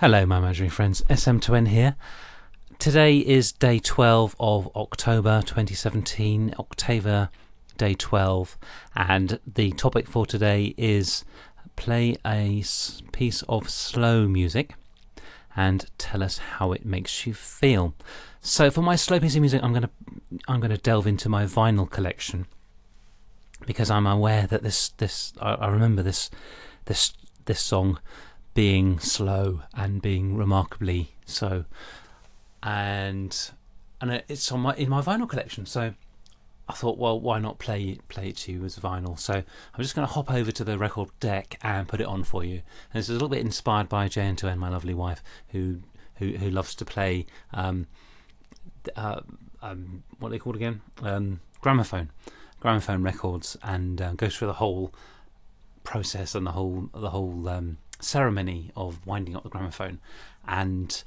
Hello, my imaginary friends. SM2N here. Today is day 12 of October 2017, October day 12, and the topic for today is play a piece of slow music and tell us how it makes you feel. So for my slow piece of music, I'm going to I'm going to delve into my vinyl collection because I'm aware that this this I, I remember this this this song being slow and being remarkably so, and and it's on my in my vinyl collection. So I thought, well, why not play play it to you as vinyl? So I'm just going to hop over to the record deck and put it on for you. And it's a little bit inspired by jn 2 and my lovely wife, who who who loves to play um, uh, um, what are they called again? Um, gramophone, gramophone records, and uh, goes through the whole process and the whole the whole um, ceremony of winding up the gramophone, and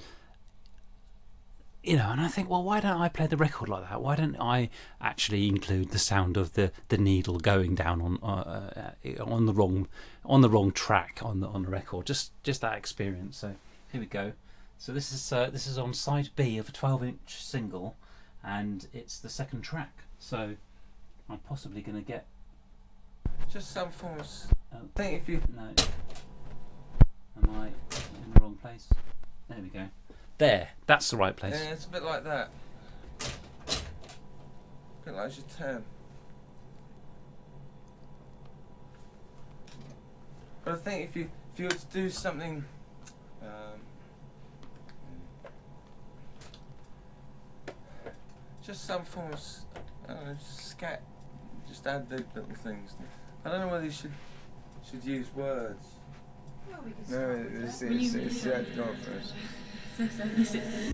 you know, and I think, well, why don't I play the record like that? Why don't I actually include the sound of the, the needle going down on uh, uh, on the wrong on the wrong track on the on the record? Just just that experience. So here we go. So this is uh, this is on side B of a 12 inch single, and it's the second track. So I'm possibly going to get just some form of. Uh, I think if you no. Am I in the wrong place? There we go. There, that's the right place. Yeah, it's a bit like that. A bit like your turn. But I think if you if you were to do something, um, just some form of, I don't know, just scat, just add the little things. I don't know whether you should should use words. Well, we can No, start with it's, that. it's, Will you- it's, will yeah,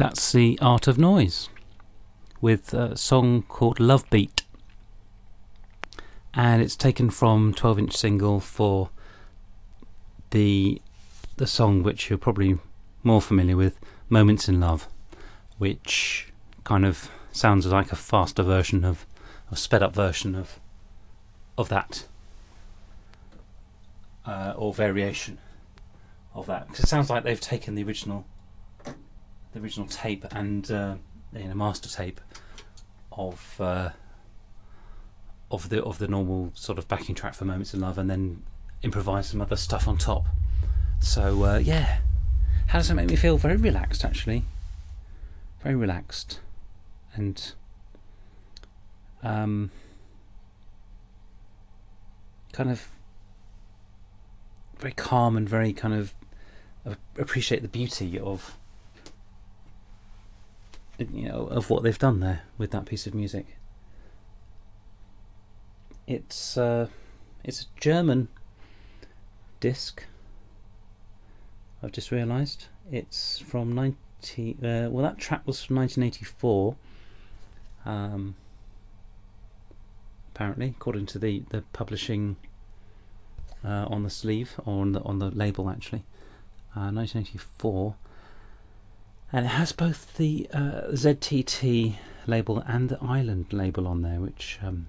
That's the Art of Noise with a song called Love Beat. And it's taken from 12 inch single for the the song which you're probably more familiar with, Moments in Love, which kind of sounds like a faster version of a sped up version of of that uh, or variation of that because it sounds like they've taken the original the original tape and uh, you master tape of uh, of the of the normal sort of backing track for Moments in Love and then improvise some other stuff on top. So uh, yeah, how does that make me feel? Very relaxed actually, very relaxed, and um, kind of very calm and very kind of uh, appreciate the beauty of you know of what they've done there with that piece of music. It's uh, it's a German disc. I've just realised it's from ninety. Uh, well, that track was from nineteen eighty four. Um, apparently, according to the the publishing uh, on the sleeve or on the on the label, actually, uh, nineteen eighty four and it has both the uh, ZTT label and the Island label on there, which um,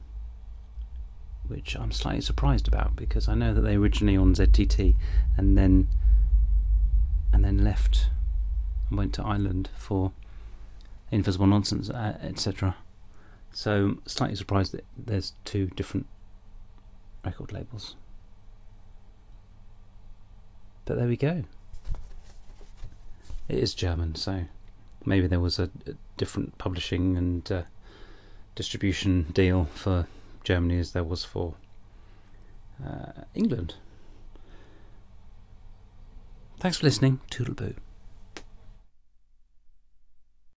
which I'm slightly surprised about because I know that they originally on ZTT and then and then left and went to Island for Invisible Nonsense, uh, etc. So slightly surprised that there's two different record labels. But there we go. It is German, so maybe there was a, a different publishing and uh, distribution deal for Germany as there was for uh, England. Thanks for listening. Toodle boo.